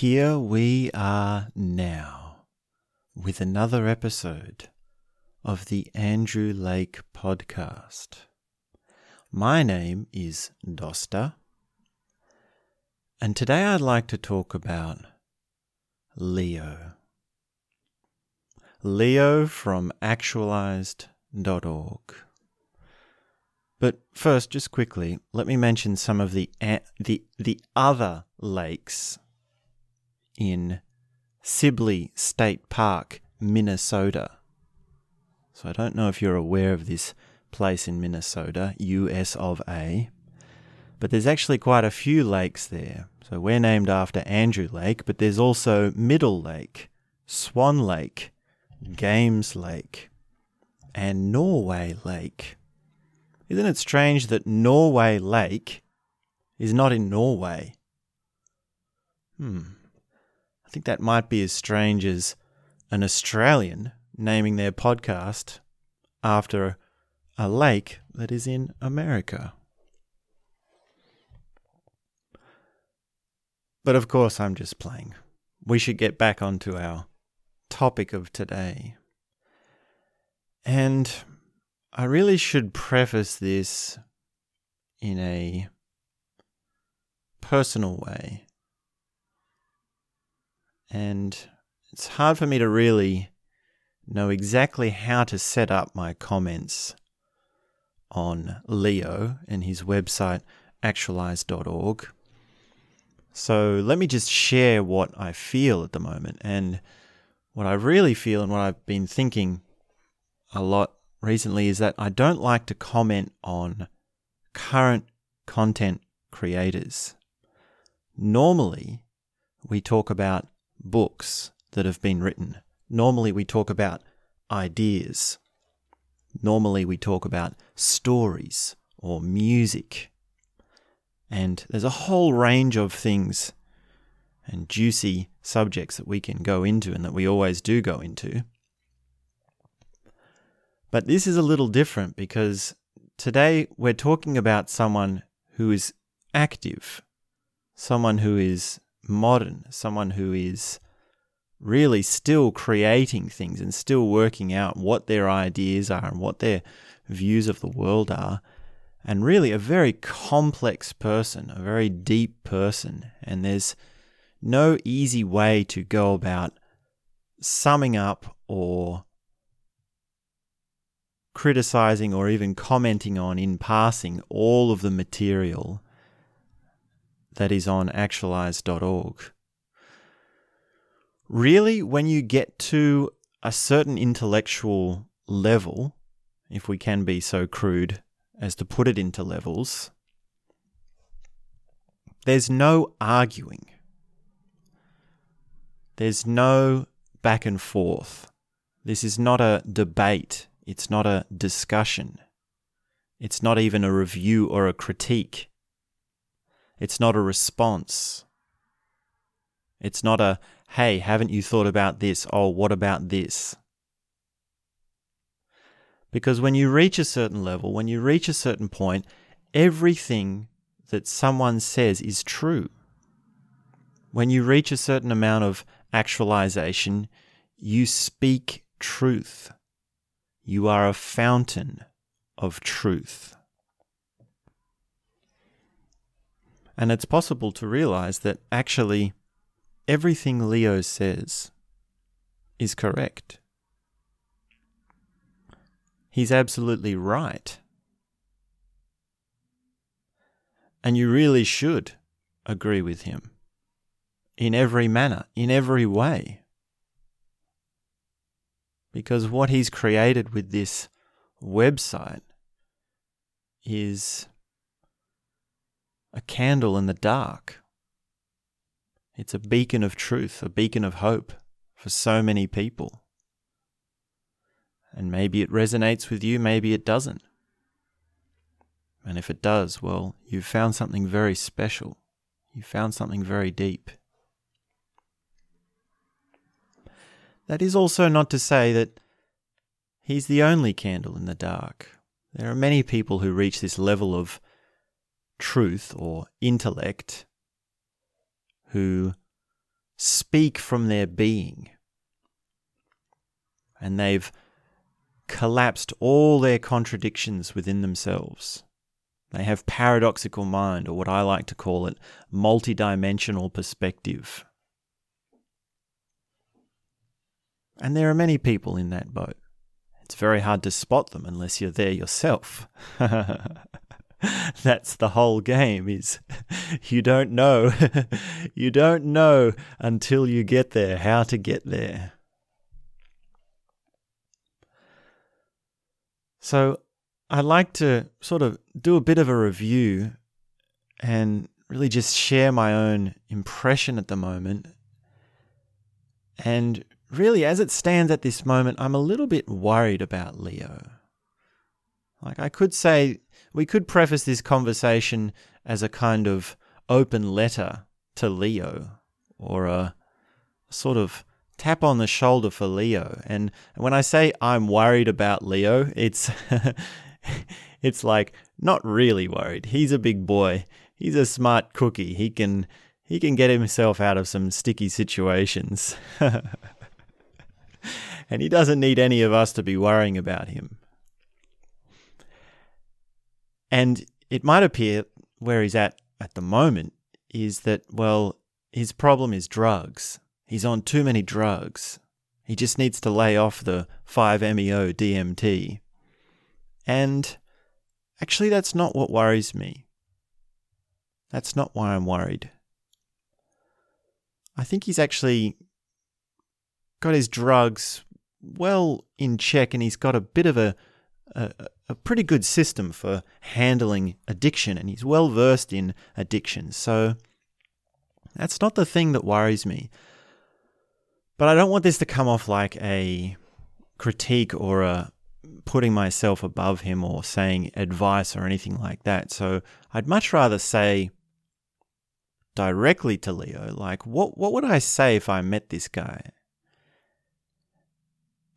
Here we are now with another episode of the Andrew Lake Podcast. My name is Dosta, and today I'd like to talk about Leo. Leo from actualized.org. But first, just quickly, let me mention some of the the the other lakes in Sibley State Park, Minnesota. So I don't know if you're aware of this place in Minnesota, US of A, but there's actually quite a few lakes there. So we're named after Andrew Lake, but there's also Middle Lake, Swan Lake, Games Lake, and Norway Lake. Isn't it strange that Norway Lake is not in Norway? Hmm think that might be as strange as an Australian naming their podcast after a lake that is in America. But of course, I'm just playing. We should get back onto our topic of today. And I really should preface this in a personal way and it's hard for me to really know exactly how to set up my comments on Leo and his website actualize.org. So let me just share what I feel at the moment and what I really feel and what I've been thinking a lot recently is that I don't like to comment on current content creators. Normally, we talk about books that have been written. Normally, we talk about ideas. Normally, we talk about stories or music. And there's a whole range of things and juicy subjects that we can go into and that we always do go into. But this is a little different because today we're talking about someone who is active, someone who is modern, someone who is really still creating things and still working out what their ideas are and what their views of the world are, and really a very complex person, a very deep person. And there's no easy way to go about summing up or criticizing or even commenting on in passing all of the material that is on actualize.org. Really, when you get to a certain intellectual level, if we can be so crude as to put it into levels, there's no arguing. There's no back and forth. This is not a debate. It's not a discussion. It's not even a review or a critique. It's not a response. It's not a, hey, haven't you thought about this? Oh, what about this? Because when you reach a certain level, when you reach a certain point, everything that someone says is true. When you reach a certain amount of actualization, you speak truth. You are a fountain of truth. And it's possible to realize that actually everything Leo says is correct. He's absolutely right. And you really should agree with him in every manner, in every way. Because what he's created with this website is a candle in the dark. It's a beacon of truth, a beacon of hope for so many people. And maybe it resonates with you, maybe it doesn't. And if it does, well, you've found something very special. You found something very deep. That is also not to say that he's the only candle in the dark. There are many people who reach this level of truth or intellect who speak from their being. And they've collapsed all their contradictions within themselves. They have paradoxical mind, or what I like to call it, multidimensional perspective. And there are many people in that boat. It's very hard to spot them unless you're there yourself. That's the whole game is you don't know. you don't know until you get there how to get there. So I'd like to sort of do a bit of a review and really just share my own impression at the moment. And really, as it stands at this moment, I'm a little bit worried about Leo. Like, I could say, we could preface this conversation as a kind of open letter to Leo, or a sort of tap on the shoulder for Leo. And when I say I'm worried about Leo, it's. it's like not really worried. He's a big boy. He's a smart cookie. He can he can get himself out of some sticky situations. and he doesn't need any of us to be worrying about him. And it might appear where he's at at the moment is that, well, his problem is drugs. He's on too many drugs. He just needs to lay off the 5-MeO DMT. And actually, that's not what worries me. That's not why I'm worried. I think he's actually got his drugs well in check and he's got a bit of a, a, a pretty good system for handling addiction and he's well versed in addiction. So that's not the thing that worries me. But I don't want this to come off like a critique or a putting myself above him or saying advice or anything like that. So I'd much rather say directly to Leo, like, what, what would I say if I met this guy?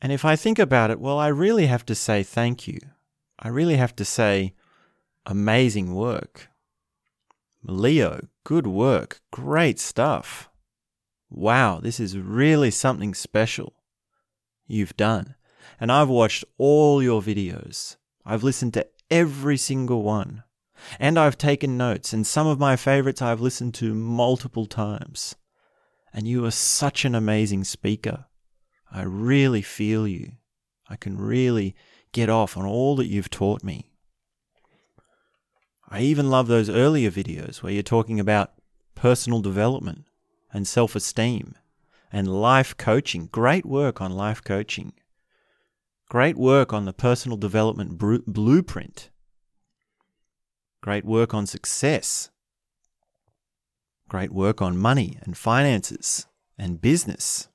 And if I think about it, well, I really have to say thank you. I really have to say amazing work. Leo, good work. Great stuff. Wow, this is really something special you've done. And I've watched all your videos. I've listened to every single one. And I've taken notes, and some of my favorites I've listened to multiple times. And you are such an amazing speaker. I really feel you. I can really get off on all that you've taught me. I even love those earlier videos where you're talking about personal development and self esteem and life coaching. Great work on life coaching. Great work on the personal development blueprint. Great work on success. Great work on money and finances and business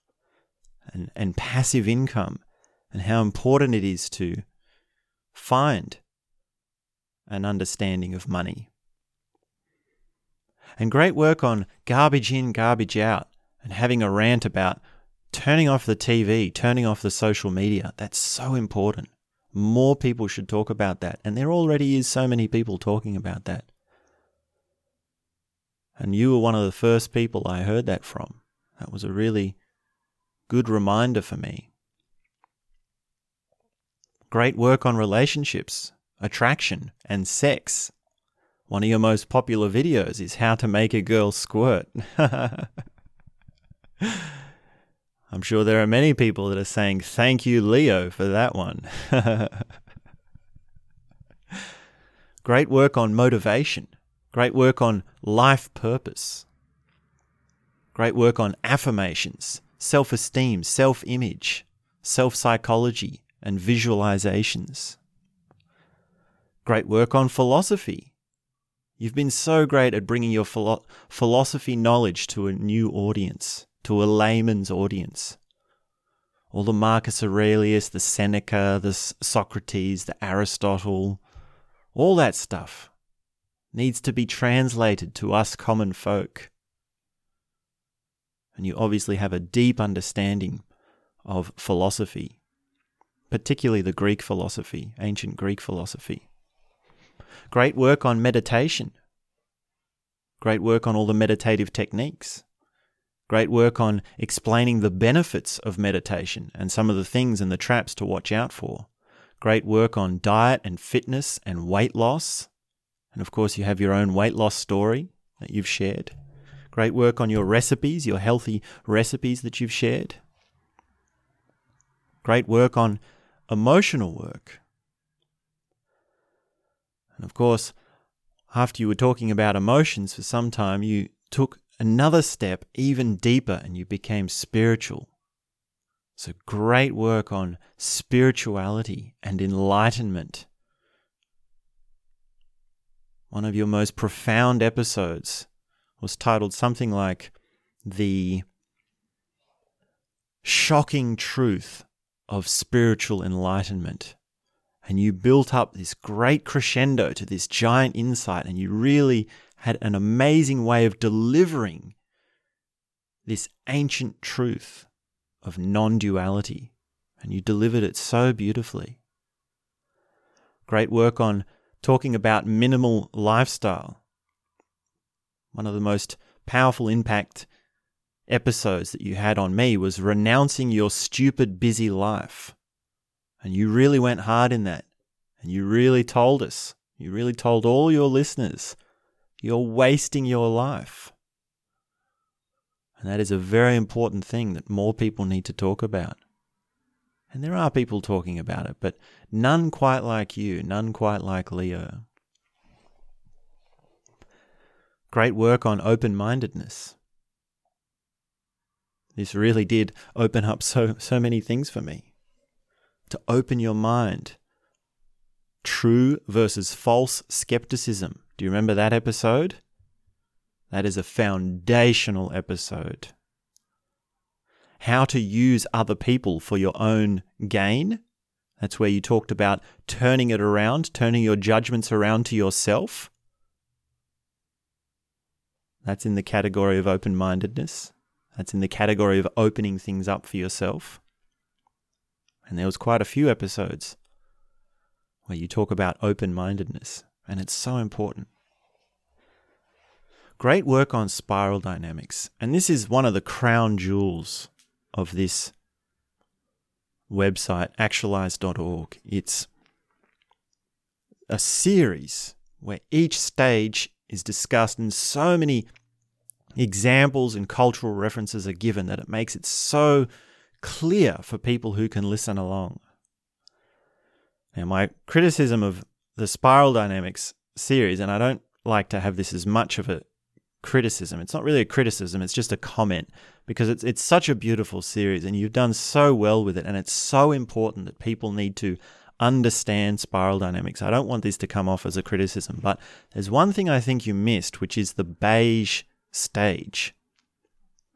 and, and passive income and how important it is to find an understanding of money. And great work on garbage in, garbage out, and having a rant about turning off the TV, turning off the social media. That's so important. More people should talk about that. And there already is so many people talking about that. And you were one of the first people I heard that from. That was a really good reminder for me. Great work on relationships, attraction, and sex. One of your most popular videos is how to make a girl squirt. I'm sure there are many people that are saying thank you, Leo, for that one. Great work on motivation. Great work on life purpose. Great work on affirmations self esteem, self image, self psychology, and visualizations. Great work on philosophy. You've been so great at bringing your philo- philosophy knowledge to a new audience, to a layman's audience. All the Marcus Aurelius, the Seneca, the Socrates, the Aristotle, all that stuff needs to be translated to us common folk and you obviously have a deep understanding of philosophy, particularly the Greek philosophy, ancient Greek philosophy. Great work on meditation. Great work on all the meditative techniques. Great work on explaining the benefits of meditation and some of the things and the traps to watch out for. Great work on diet and fitness and weight loss. And of course, you have your own weight loss story that you've shared. Great work on your recipes, your healthy recipes that you've shared. Great work on emotional work. And of course, after you were talking about emotions for some time, you took another step even deeper and you became spiritual. So, great work on spirituality and enlightenment. One of your most profound episodes was titled something like The Shocking Truth of Spiritual Enlightenment. And you built up this great crescendo to this giant insight, and you really had an amazing way of delivering this ancient truth of non duality, and you delivered it so beautifully. Great work on talking about minimal lifestyle. One of the most powerful impact episodes that you had on me was renouncing your stupid, busy life. And you really went hard in that. And you really told us, you really told all your listeners you're wasting your life. And that is a very important thing that more people need to talk about. And there are people talking about it, but none quite like you, none quite like Leo. Great work on open mindedness. This really did open up so, so many things for me. To open your mind. True versus false skepticism. Do you remember that episode? That is a foundational episode. How to use other people for your own gain. That's where you talked about turning it around, turning your judgments around to yourself. That's in the category of open mindedness. That's in the category of opening things up for yourself. And there was quite a few episodes where you talk about open mindedness. And it's so important. Great work on spiral dynamics. And this is one of the crown jewels of this website, actualize.org. It's a series where each stage is discussed and so many examples and cultural references are given that it makes it so clear for people who can listen along. Now, my criticism of the spiral dynamics series, and I don't like to have this as much of a criticism. It's not really a criticism, it's just a comment because it's it's such a beautiful series and you've done so well with it and it's so important that people need to understand spiral dynamics. I don't want this to come off as a criticism, but there's one thing I think you missed, which is the beige stage.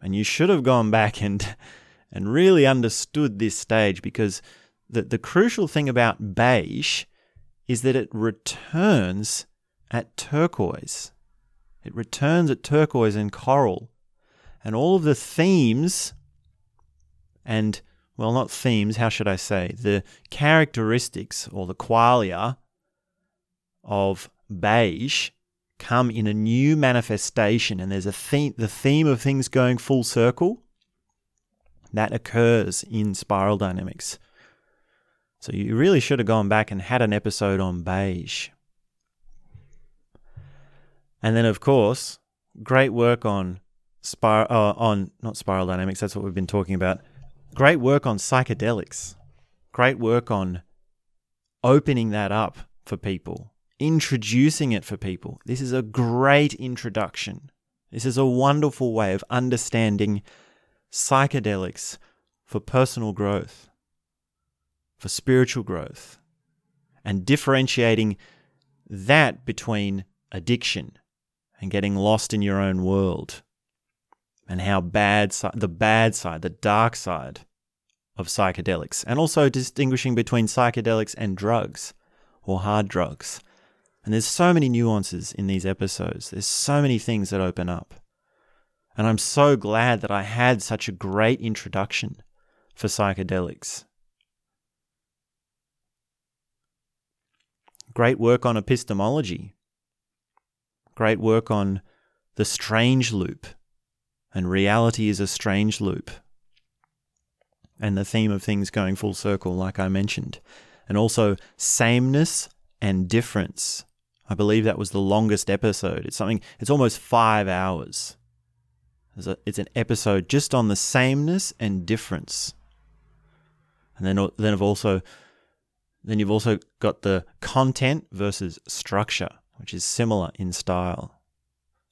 And you should have gone back and and really understood this stage because the, the crucial thing about beige is that it returns at turquoise. It returns at turquoise and coral. And all of the themes and, well, not themes, how should I say, the characteristics or the qualia of beige come in a new manifestation. And there's a theme, the theme of things going full circle that occurs in spiral dynamics. So you really should have gone back and had an episode on beige. And then, of course, great work on spir- uh, on not spiral dynamics. That's what we've been talking about. Great work on psychedelics. Great work on opening that up for people, introducing it for people. This is a great introduction. This is a wonderful way of understanding psychedelics for personal growth for spiritual growth and differentiating that between addiction and getting lost in your own world and how bad the bad side the dark side of psychedelics and also distinguishing between psychedelics and drugs or hard drugs. And there's so many nuances in these episodes. There's so many things that open up. And i'm so glad that i had such a great introduction for psychedelics. Great work on epistemology. Great work on the strange loop and reality is a strange loop. And the theme of things going full circle, like I mentioned. And also sameness and difference. I believe that was the longest episode. It's something, it's almost five hours. It's, a, it's an episode just on the sameness and difference. And then, then I've also, then you've also got the content versus structure, which is similar in style.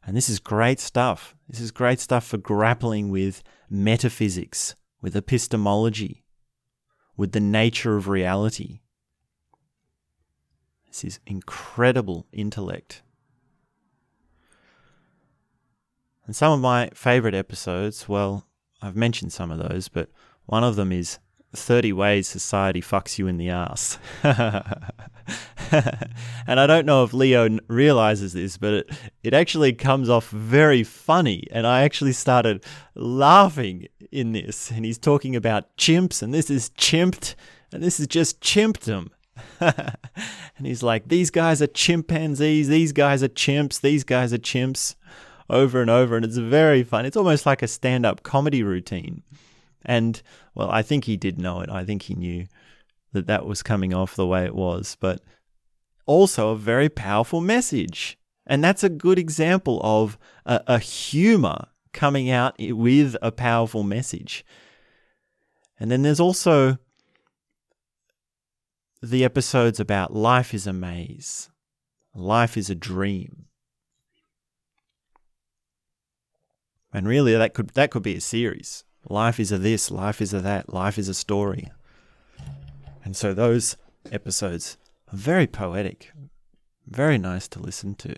And this is great stuff. This is great stuff for grappling with metaphysics, with epistemology, with the nature of reality. This is incredible intellect. And some of my favorite episodes, well, I've mentioned some of those, but one of them is 30 Ways Society Fucks You in the Ass. and I don't know if Leo realizes this, but it, it actually comes off very funny. And I actually started laughing in this. And he's talking about chimps, and this is chimped, and this is just chimpedom. and he's like, these guys are chimpanzees, these guys are chimps, these guys are chimps, over and over. And it's very fun. It's almost like a stand up comedy routine. And well, I think he did know it. I think he knew that that was coming off the way it was, but also a very powerful message. And that's a good example of a, a humor coming out with a powerful message. And then there's also the episodes about life is a maze, life is a dream. And really that could that could be a series. Life is a this, life is a that, life is a story. And so those episodes are very poetic, very nice to listen to,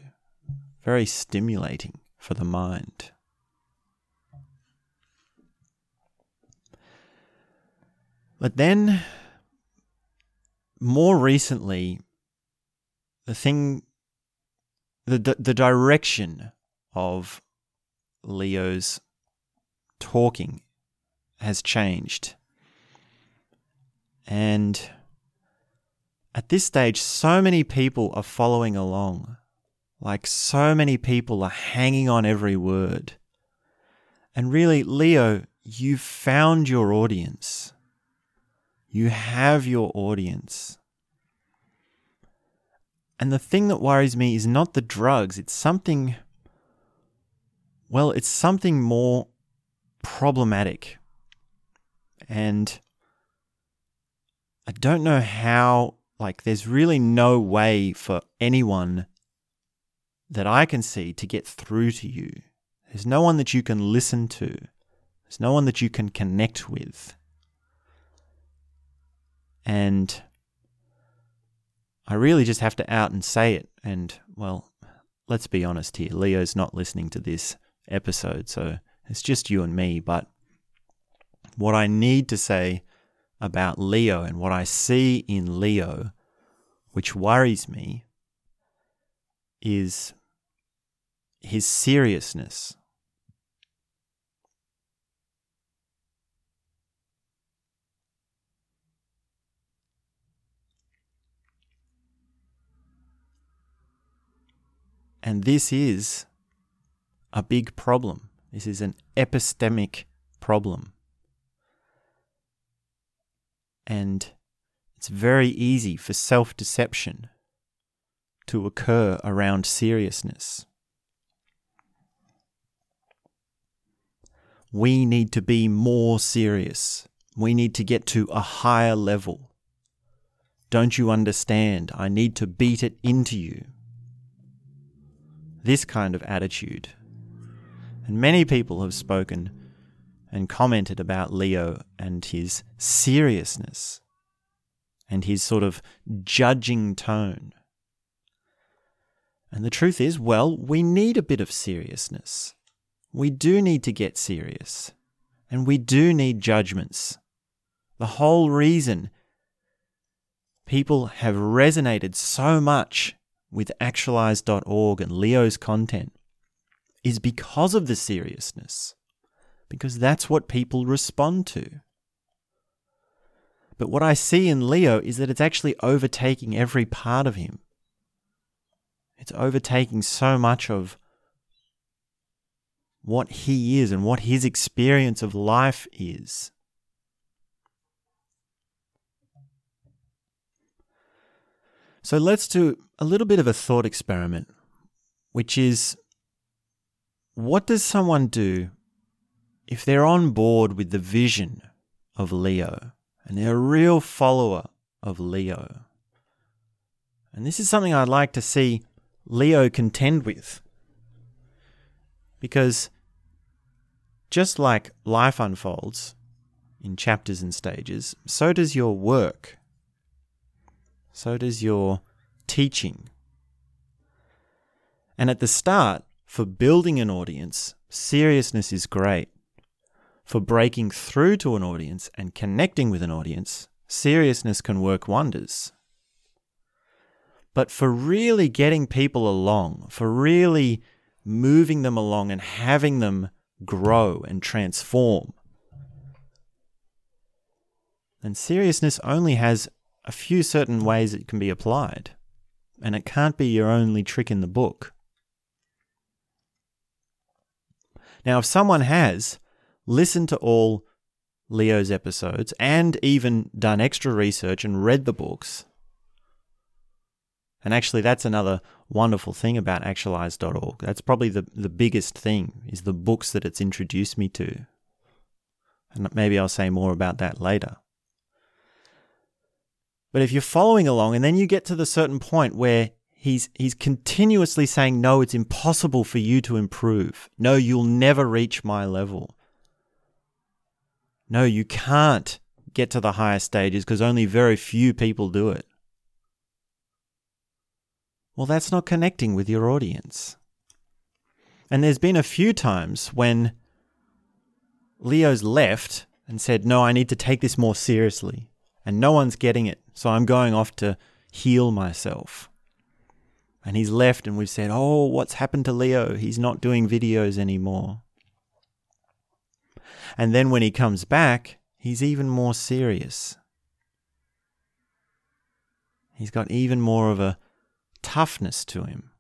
very stimulating for the mind. But then, more recently, the thing, the, the, the direction of Leo's talking has changed. And at this stage, so many people are following along. Like, so many people are hanging on every word. And really, Leo, you've found your audience. You have your audience. And the thing that worries me is not the drugs, it's something, well, it's something more problematic. And I don't know how, like, there's really no way for anyone that I can see to get through to you. There's no one that you can listen to, there's no one that you can connect with. And I really just have to out and say it. And, well, let's be honest here Leo's not listening to this episode, so it's just you and me. But what I need to say about Leo and what I see in Leo, which worries me, is his seriousness. And this is a big problem. This is an epistemic problem. And it's very easy for self deception to occur around seriousness. We need to be more serious. We need to get to a higher level. Don't you understand? I need to beat it into you. This kind of attitude. And many people have spoken and commented about Leo and his seriousness and his sort of judging tone. And the truth is, well, we need a bit of seriousness. We do need to get serious. And we do need judgments. The whole reason people have resonated so much with actualize.org and Leo's content is because of the seriousness because that's what people respond to. But what I see in Leo is that it's actually overtaking every part of him. It's overtaking so much of what he is and what his experience of life is. So let's do a little bit of a thought experiment, which is what does someone do if they're on board with the vision of Leo and they're a real follower of Leo? And this is something I'd like to see Leo contend with. Because just like life unfolds in chapters and stages, so does your work so does your teaching. And at the start, for building an audience, seriousness is great. For breaking through to an audience and connecting with an audience, seriousness can work wonders. But for really getting people along, for really moving them along and having them grow and transform, then seriousness only has a few certain ways it can be applied, and it can't be your only trick in the book. Now, if someone has listened to all Leo's episodes and even done extra research and read the books, and actually, that's another wonderful thing about actualize.org. That's probably the, the biggest thing is the books that it's introduced me to. And maybe I'll say more about that later. But if you're following along and then you get to the certain point where he's he's continuously saying no it's impossible for you to improve. No, you'll never reach my level. No, you can't get to the higher stages because only very few people do it. Well, that's not connecting with your audience. And there's been a few times when Leo's left and said, No, I need to take this more seriously and no one's getting it. So I'm going off to heal myself. And he's left, and we've said, Oh, what's happened to Leo? He's not doing videos anymore. And then when he comes back, he's even more serious. He's got even more of a toughness to him.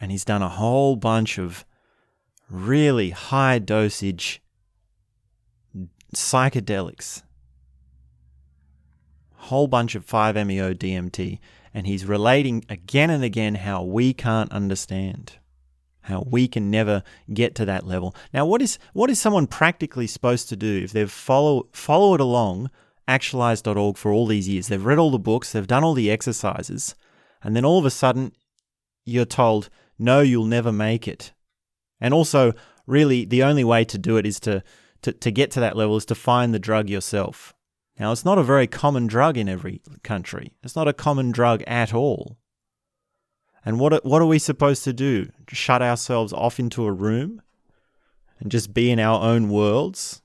And he's done a whole bunch of really high dosage psychedelics whole bunch of 5-MeO DMT, and he's relating again and again how we can't understand, how we can never get to that level. Now, what is what is someone practically supposed to do if they've follow followed along actualize.org for all these years? They've read all the books, they've done all the exercises, and then all of a sudden you're told, "No, you'll never make it." And also, really, the only way to do it is to to, to get to that level is to find the drug yourself. Now, it's not a very common drug in every country. It's not a common drug at all. And what what are we supposed to do? Shut ourselves off into a room and just be in our own worlds?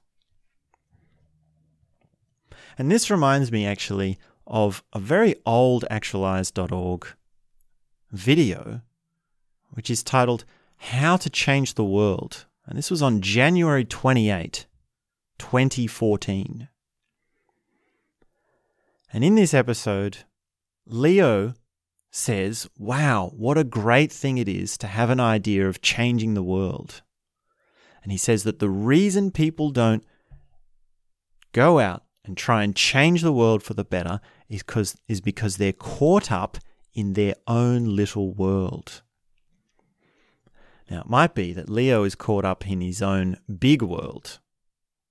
And this reminds me actually of a very old actualize.org video, which is titled How to Change the World. And this was on January 28, 2014. And in this episode, Leo says, Wow, what a great thing it is to have an idea of changing the world. And he says that the reason people don't go out and try and change the world for the better is because, is because they're caught up in their own little world. Now, it might be that Leo is caught up in his own big world.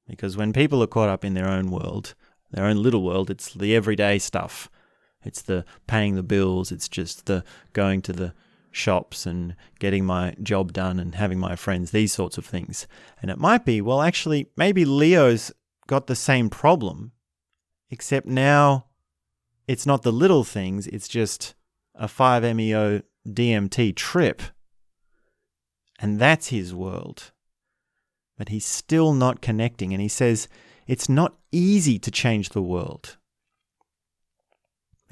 Because when people are caught up in their own world, their own little world. It's the everyday stuff. It's the paying the bills. It's just the going to the shops and getting my job done and having my friends, these sorts of things. And it might be, well, actually, maybe Leo's got the same problem, except now it's not the little things, it's just a 5-MeO DMT trip. And that's his world. But he's still not connecting. And he says, it's not easy to change the world.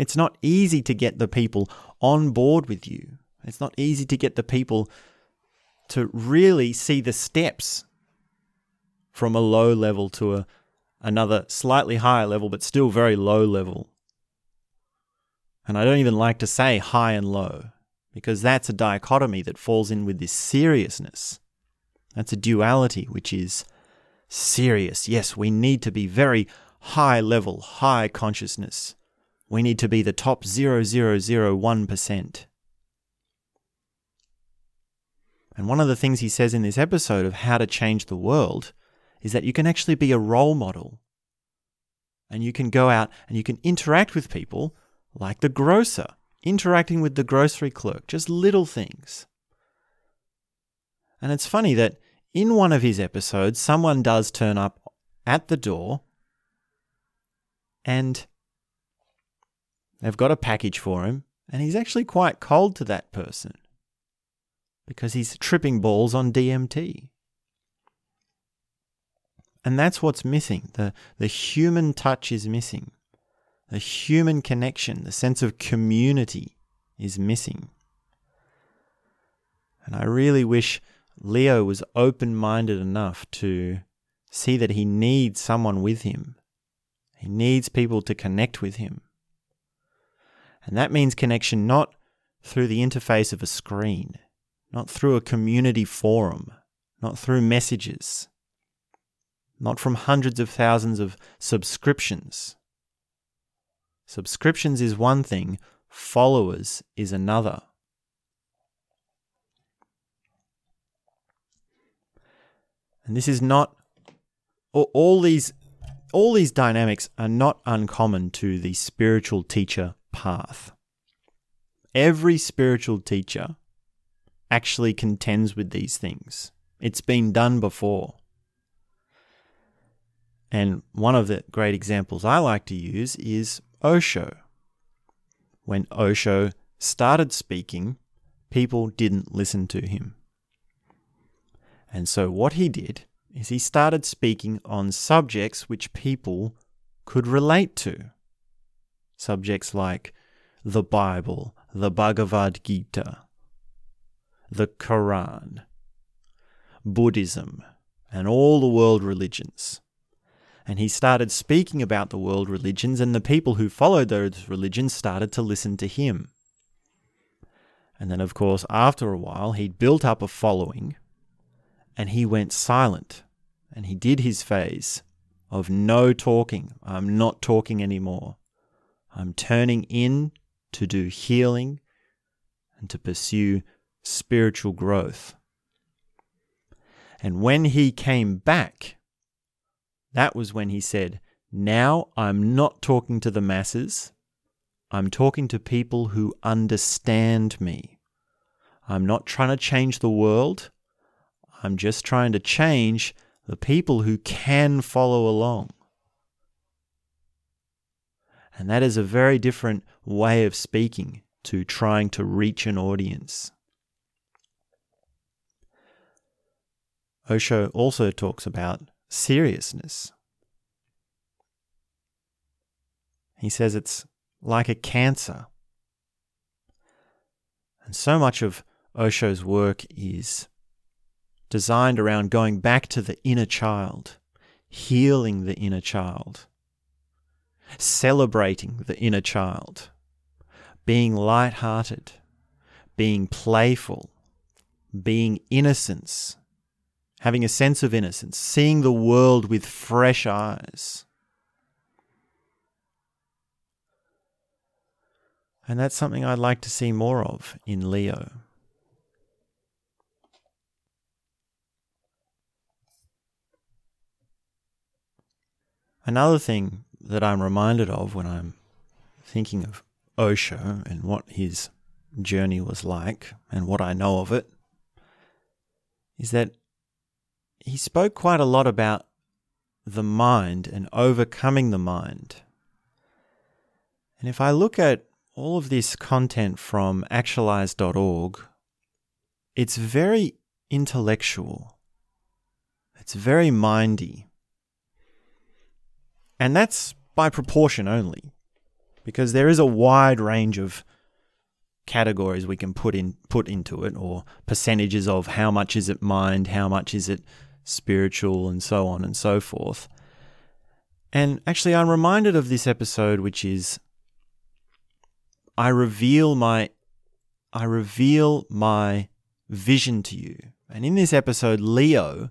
It's not easy to get the people on board with you. It's not easy to get the people to really see the steps from a low level to a, another slightly higher level, but still very low level. And I don't even like to say high and low because that's a dichotomy that falls in with this seriousness. That's a duality, which is serious. Yes, we need to be very high level, high consciousness. We need to be the top 0001%. And one of the things he says in this episode of how to change the world is that you can actually be a role model. And you can go out and you can interact with people like the grocer, interacting with the grocery clerk, just little things. And it's funny that in one of his episodes, someone does turn up at the door and they've got a package for him, and he's actually quite cold to that person because he's tripping balls on DMT. And that's what's missing. The, the human touch is missing. The human connection, the sense of community is missing. And I really wish Leo was open minded enough to see that he needs someone with him. He needs people to connect with him. And that means connection not through the interface of a screen, not through a community forum, not through messages, not from hundreds of thousands of subscriptions. Subscriptions is one thing, followers is another. And this is not all these all these dynamics are not uncommon to the spiritual teacher path. Every spiritual teacher actually contends with these things. It's been done before. And one of the great examples I like to use is Osho. When Osho started speaking, people didn't listen to him. And so what he did is he started speaking on subjects which people could relate to. Subjects like the Bible, the Bhagavad Gita, the Quran, Buddhism, and all the world religions. And he started speaking about the world religions, and the people who followed those religions started to listen to him. And then, of course, after a while, he'd built up a following and he went silent and he did his phase of no talking. I'm not talking anymore. I'm turning in to do healing and to pursue spiritual growth. And when he came back, that was when he said, Now I'm not talking to the masses. I'm talking to people who understand me. I'm not trying to change the world. I'm just trying to change the people who can follow along. And that is a very different way of speaking to trying to reach an audience. Osho also talks about seriousness. He says it's like a cancer. And so much of Osho's work is designed around going back to the inner child, healing the inner child, celebrating the inner child, being light-hearted, being playful, being innocence, having a sense of innocence, seeing the world with fresh eyes. And that's something I'd like to see more of in Leo. Another thing that I'm reminded of when I'm thinking of Osho and what his journey was like and what I know of it is that he spoke quite a lot about the mind and overcoming the mind. And if I look at all of this content from actualize.org, it's very intellectual. It's very mindy. And that's by proportion only, because there is a wide range of categories we can put in put into it, or percentages of how much is it mind, how much is it spiritual, and so on and so forth. And actually, I'm reminded of this episode, which is I reveal my I reveal my vision to you. And in this episode, Leo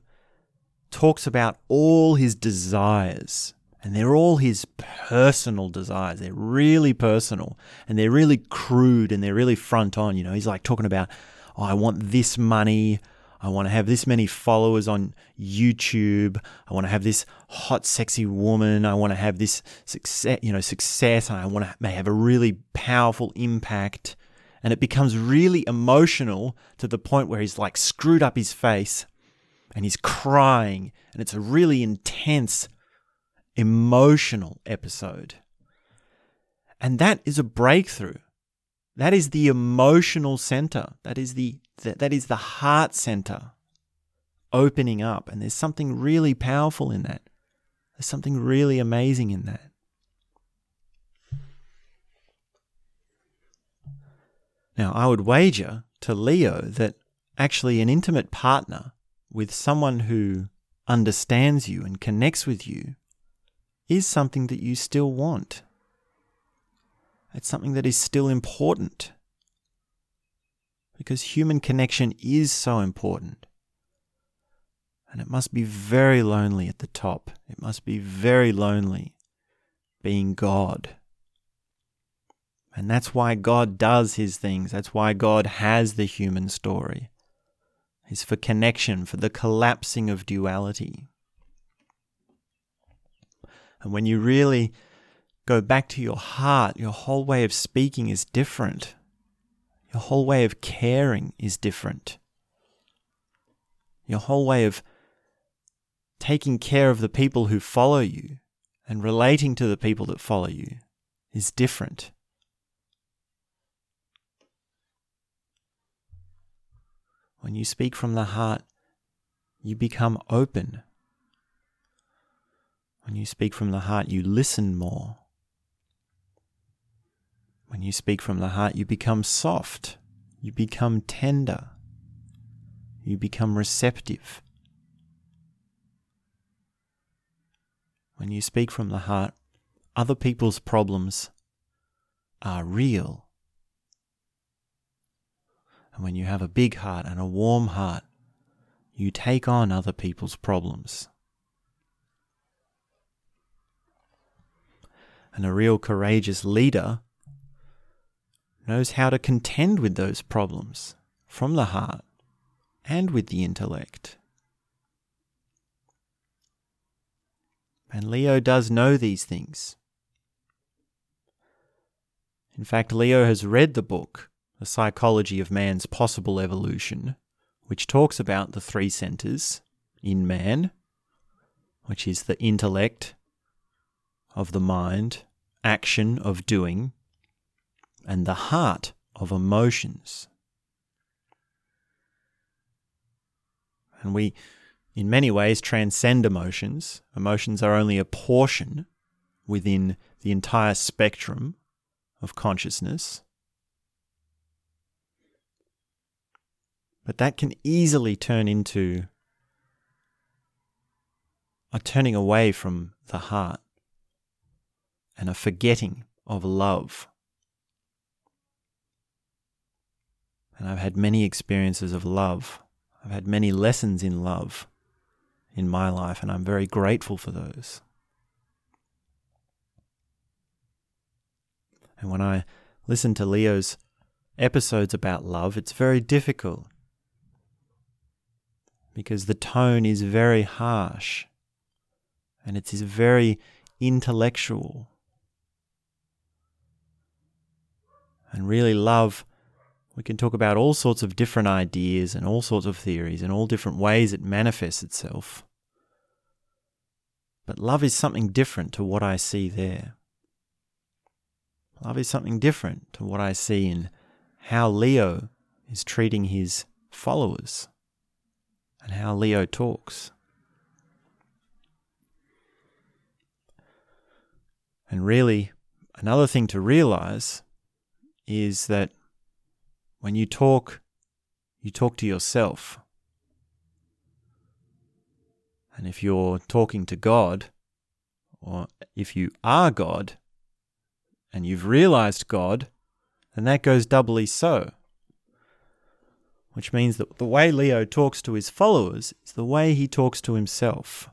talks about all his desires. And they're all his personal desires. They're really personal and they're really crude and they're really front on. You know, he's like talking about, oh, I want this money. I want to have this many followers on YouTube. I want to have this hot, sexy woman. I want to have this success, you know, success. And I want to have a really powerful impact. And it becomes really emotional to the point where he's like screwed up his face and he's crying. And it's a really intense, emotional episode. And that is a breakthrough. That is the emotional center. That is the that, that is the heart center opening up. And there's something really powerful in that. There's something really amazing in that. Now, I would wager to Leo that actually an intimate partner with someone who understands you and connects with you is something that you still want. It's something that is still important because human connection is so important. And it must be very lonely at the top. It must be very lonely being God. And that's why God does his things. That's why God has the human story. It's for connection, for the collapsing of duality. And when you really go back to your heart, your whole way of speaking is different. Your whole way of caring is different. Your whole way of taking care of the people who follow you and relating to the people that follow you is different. When you speak from the heart, you become open. When you speak from the heart, you listen more. When you speak from the heart, you become soft, you become tender, you become receptive. When you speak from the heart, other people's problems are real. And when you have a big heart and a warm heart, you take on other people's problems. And a real courageous leader knows how to contend with those problems from the heart and with the intellect. And Leo does know these things. In fact, Leo has read the book, The Psychology of Man's Possible Evolution, which talks about the three centers in man, which is the intellect of the mind, action of doing, and the heart of emotions. And we, in many ways, transcend emotions. Emotions are only a portion within the entire spectrum of consciousness. But that can easily turn into a turning away from the heart and a forgetting of love. And I've had many experiences of love. I've had many lessons in love in my life, and I'm very grateful for those. And when I listen to Leo's episodes about love, it's very difficult because the tone is very harsh and it is very intellectual. And really, love we can talk about all sorts of different ideas and all sorts of theories and all different ways it manifests itself. But love is something different to what I see there. Love is something different to what I see in how Leo is treating his followers and how Leo talks. And really, another thing to realize is that when you talk, you talk to yourself. And if you're talking to God, or if you are God, and you've realized God, then that goes doubly so. which means that the way Leo talks to his followers is the way he talks to himself.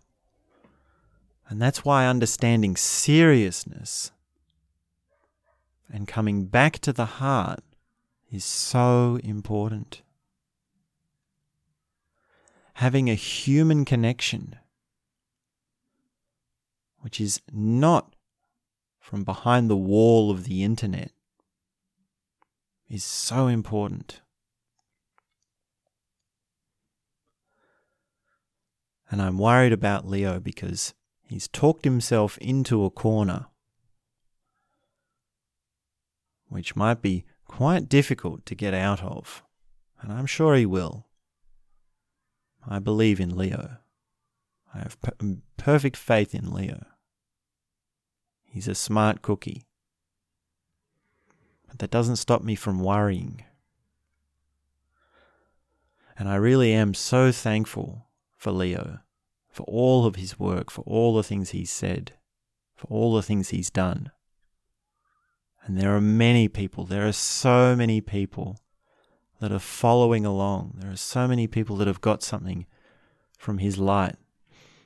And that's why understanding seriousness and coming back to the heart is so important. Having a human connection, which is not from behind the wall of the internet, is so important. And I'm worried about Leo because he's talked himself into a corner, which might be quite difficult to get out of. And I'm sure he will. I believe in Leo. I have per- mm, perfect faith in Leo. He's a smart cookie. But that doesn't stop me from worrying. And I really am so thankful for Leo, for all of his work, for all the things he's said, for all the things he's done. And there are many people, there are so many people that are following along. There are so many people that have got something from his light.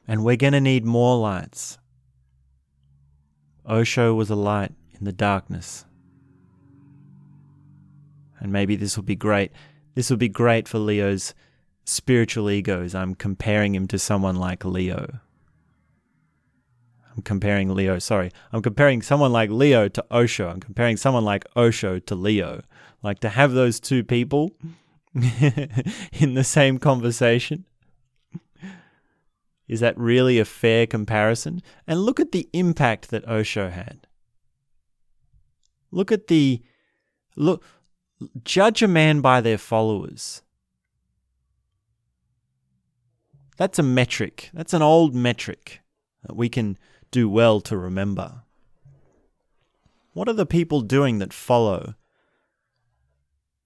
And we're going to need more lights. Osho was a light in the darkness. And maybe this will be great. This will be great for Leo's spiritual egos. I'm comparing him to someone like Leo. I'm comparing Leo, sorry. I'm comparing someone like Leo to Osho. I'm comparing someone like Osho to Leo. Like to have those two people in the same conversation. Is that really a fair comparison? And look at the impact that Osho had. Look at the look judge a man by their followers. That's a metric. That's an old metric that we can do well to remember. What are the people doing that follow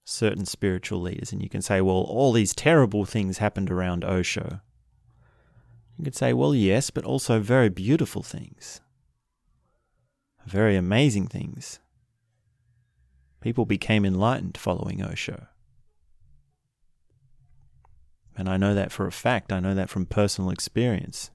certain spiritual leaders? And you can say, well, all these terrible things happened around Osho. You could say, well, yes, but also very beautiful things, very amazing things. People became enlightened following Osho. And I know that for a fact. I know that from personal experience.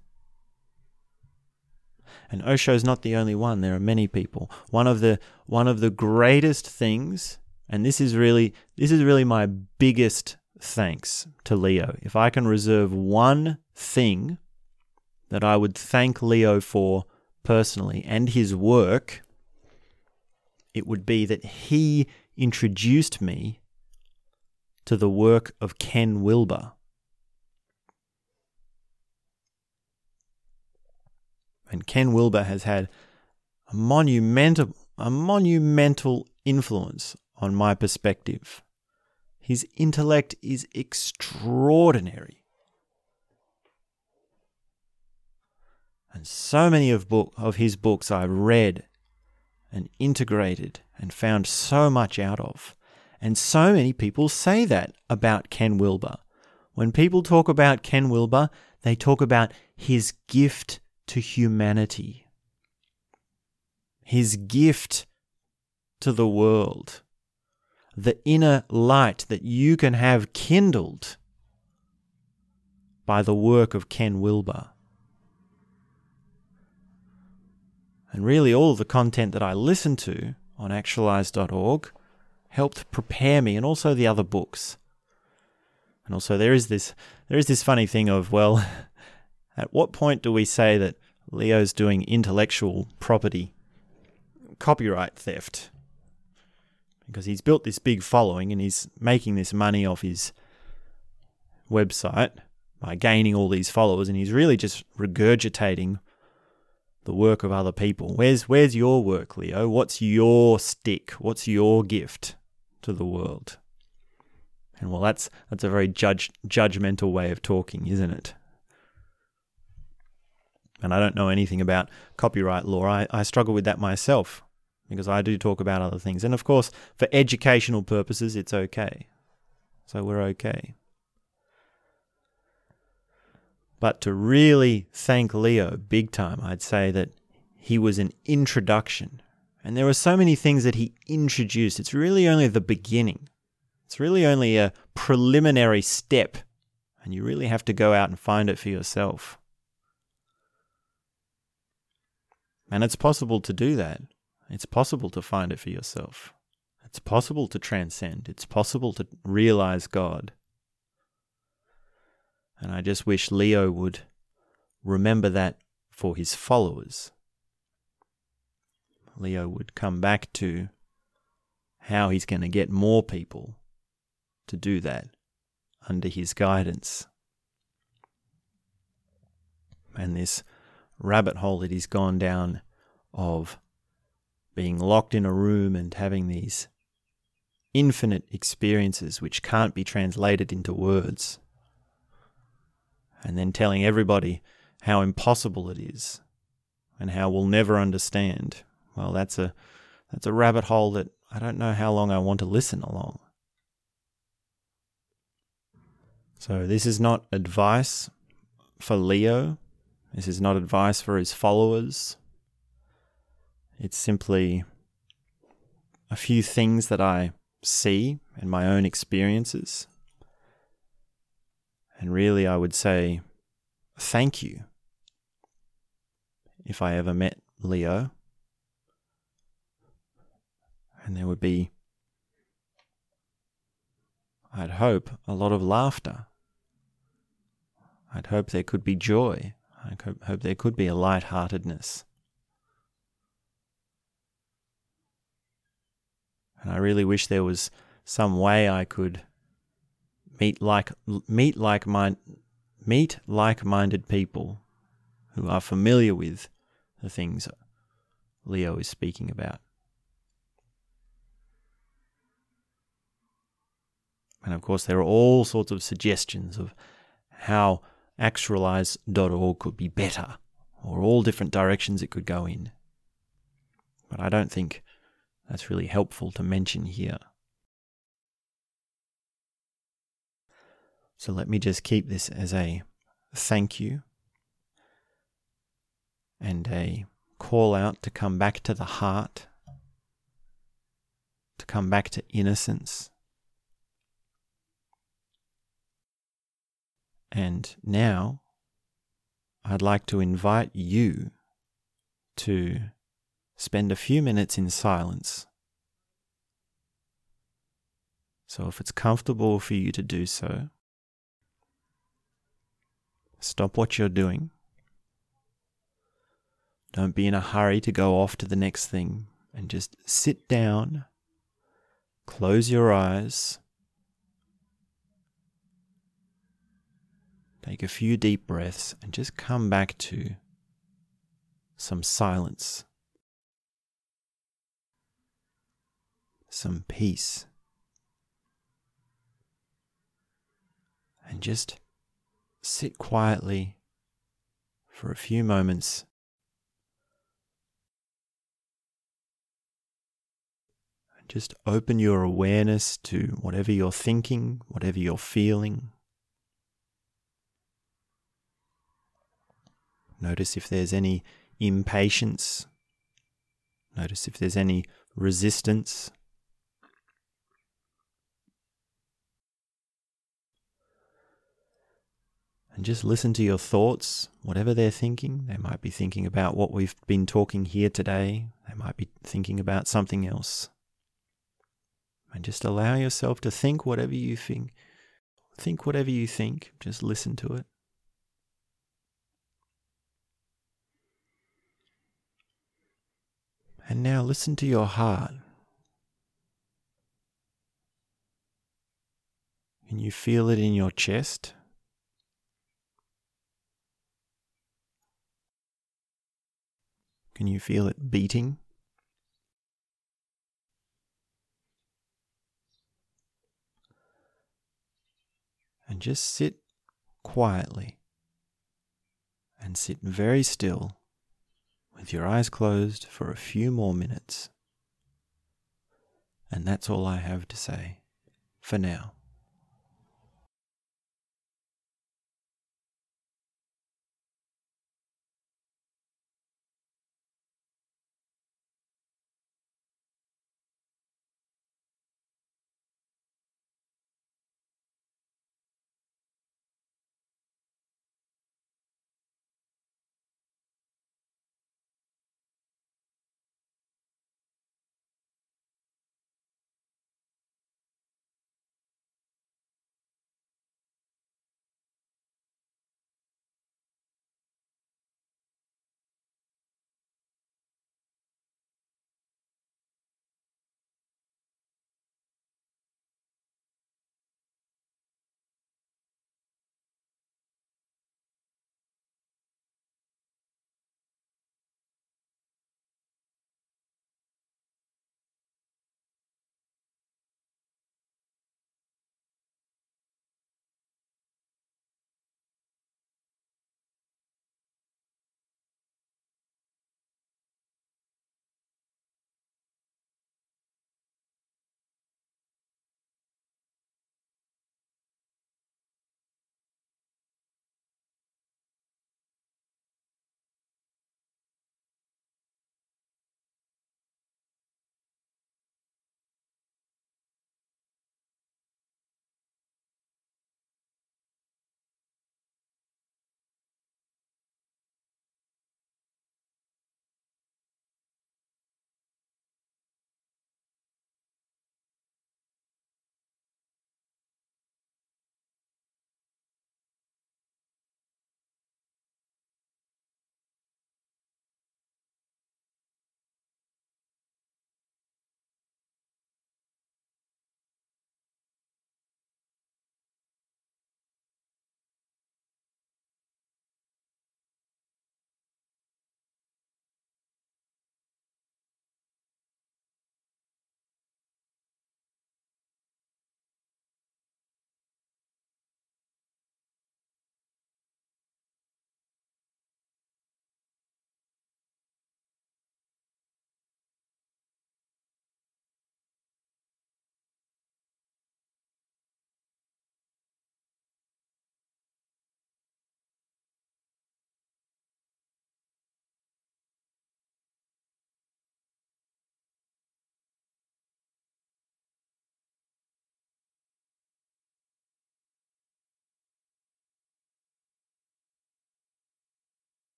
And Osho is not the only one. There are many people. One of the one of the greatest things, and this is really this is really my biggest thanks to Leo. If I can reserve one thing that I would thank Leo for personally and his work, it would be that he introduced me to the work of Ken Wilber. And Ken Wilber has had a monumental, a monumental influence on my perspective. His intellect is extraordinary. And so many of book of his books I've read and integrated and found so much out of. And so many people say that about Ken Wilber. When people talk about Ken Wilber, they talk about his gift to humanity, his gift to the world, the inner light that you can have kindled by the work of Ken Wilber. And really, all the content that I listen to on actualized.org helped prepare me, and also the other books. And also, there is this there is this funny thing of well, At what point do we say that Leo's doing intellectual property copyright theft? Because he's built this big following and he's making this money off his website by gaining all these followers, and he's really just regurgitating the work of other people. Where's where's your work, Leo? What's your stick? What's your gift to the world? And well, that's that's a very judge judgmental way of talking, isn't it? And I don't know anything about copyright law. I, I struggle with that myself because I do talk about other things. And of course, for educational purposes, it's okay. So we're okay. But to really thank Leo big time, I'd say that he was an introduction. And there were so many things that he introduced. It's really only the beginning. It's really only a preliminary step, and you really have to go out and find it for yourself. And it's possible to do that. It's possible to find it for yourself. It's possible to transcend. It's possible to realize God. And I just wish Leo would remember that for his followers. Leo would come back to how he's going to get more people to do that under his guidance. And this rabbit hole that he's gone down of being locked in a room and having these infinite experiences which can't be translated into words. And then telling everybody how impossible it is and how we'll never understand. Well, that's a that's a rabbit hole that I don't know how long I want to listen along. So this is not advice for Leo. This is not advice for his followers. It's simply a few things that I see in my own experiences. And really, I would say thank you if I ever met Leo. And there would be, I'd hope, a lot of laughter. I'd hope there could be joy. I hope, there could be a light-heartedness. And I really wish there was some way I could meet like meet like mind meet like-minded people who are familiar with the things Leo is speaking about. And of course, there are all sorts of suggestions of how actualized.org could be better, or all different directions it could go in. But I don't think that's really helpful to mention here. So let me just keep this as a thank you and a call out to come back to the heart, to come back to innocence. And now I'd like to invite you to spend a few minutes in silence. So, if it's comfortable for you to do so, stop what you're doing. Don't be in a hurry to go off to the next thing and just sit down, close your eyes, take a few deep breaths, and just come back to some silence. some peace. And just sit quietly for a few moments. Just open your awareness to whatever you're thinking, whatever you're feeling. Notice if there's any impatience. Notice if there's any resistance. and just listen to your thoughts, whatever they're thinking. They might be thinking about what we've been talking here today, they might be thinking about something else. And just allow yourself to think whatever you think. Think whatever you think, just listen to it. And now listen to your heart. Can you feel it in your chest? Can you feel it beating? And just sit quietly and sit very still with your eyes closed for a few more minutes. And that's all I have to say for now.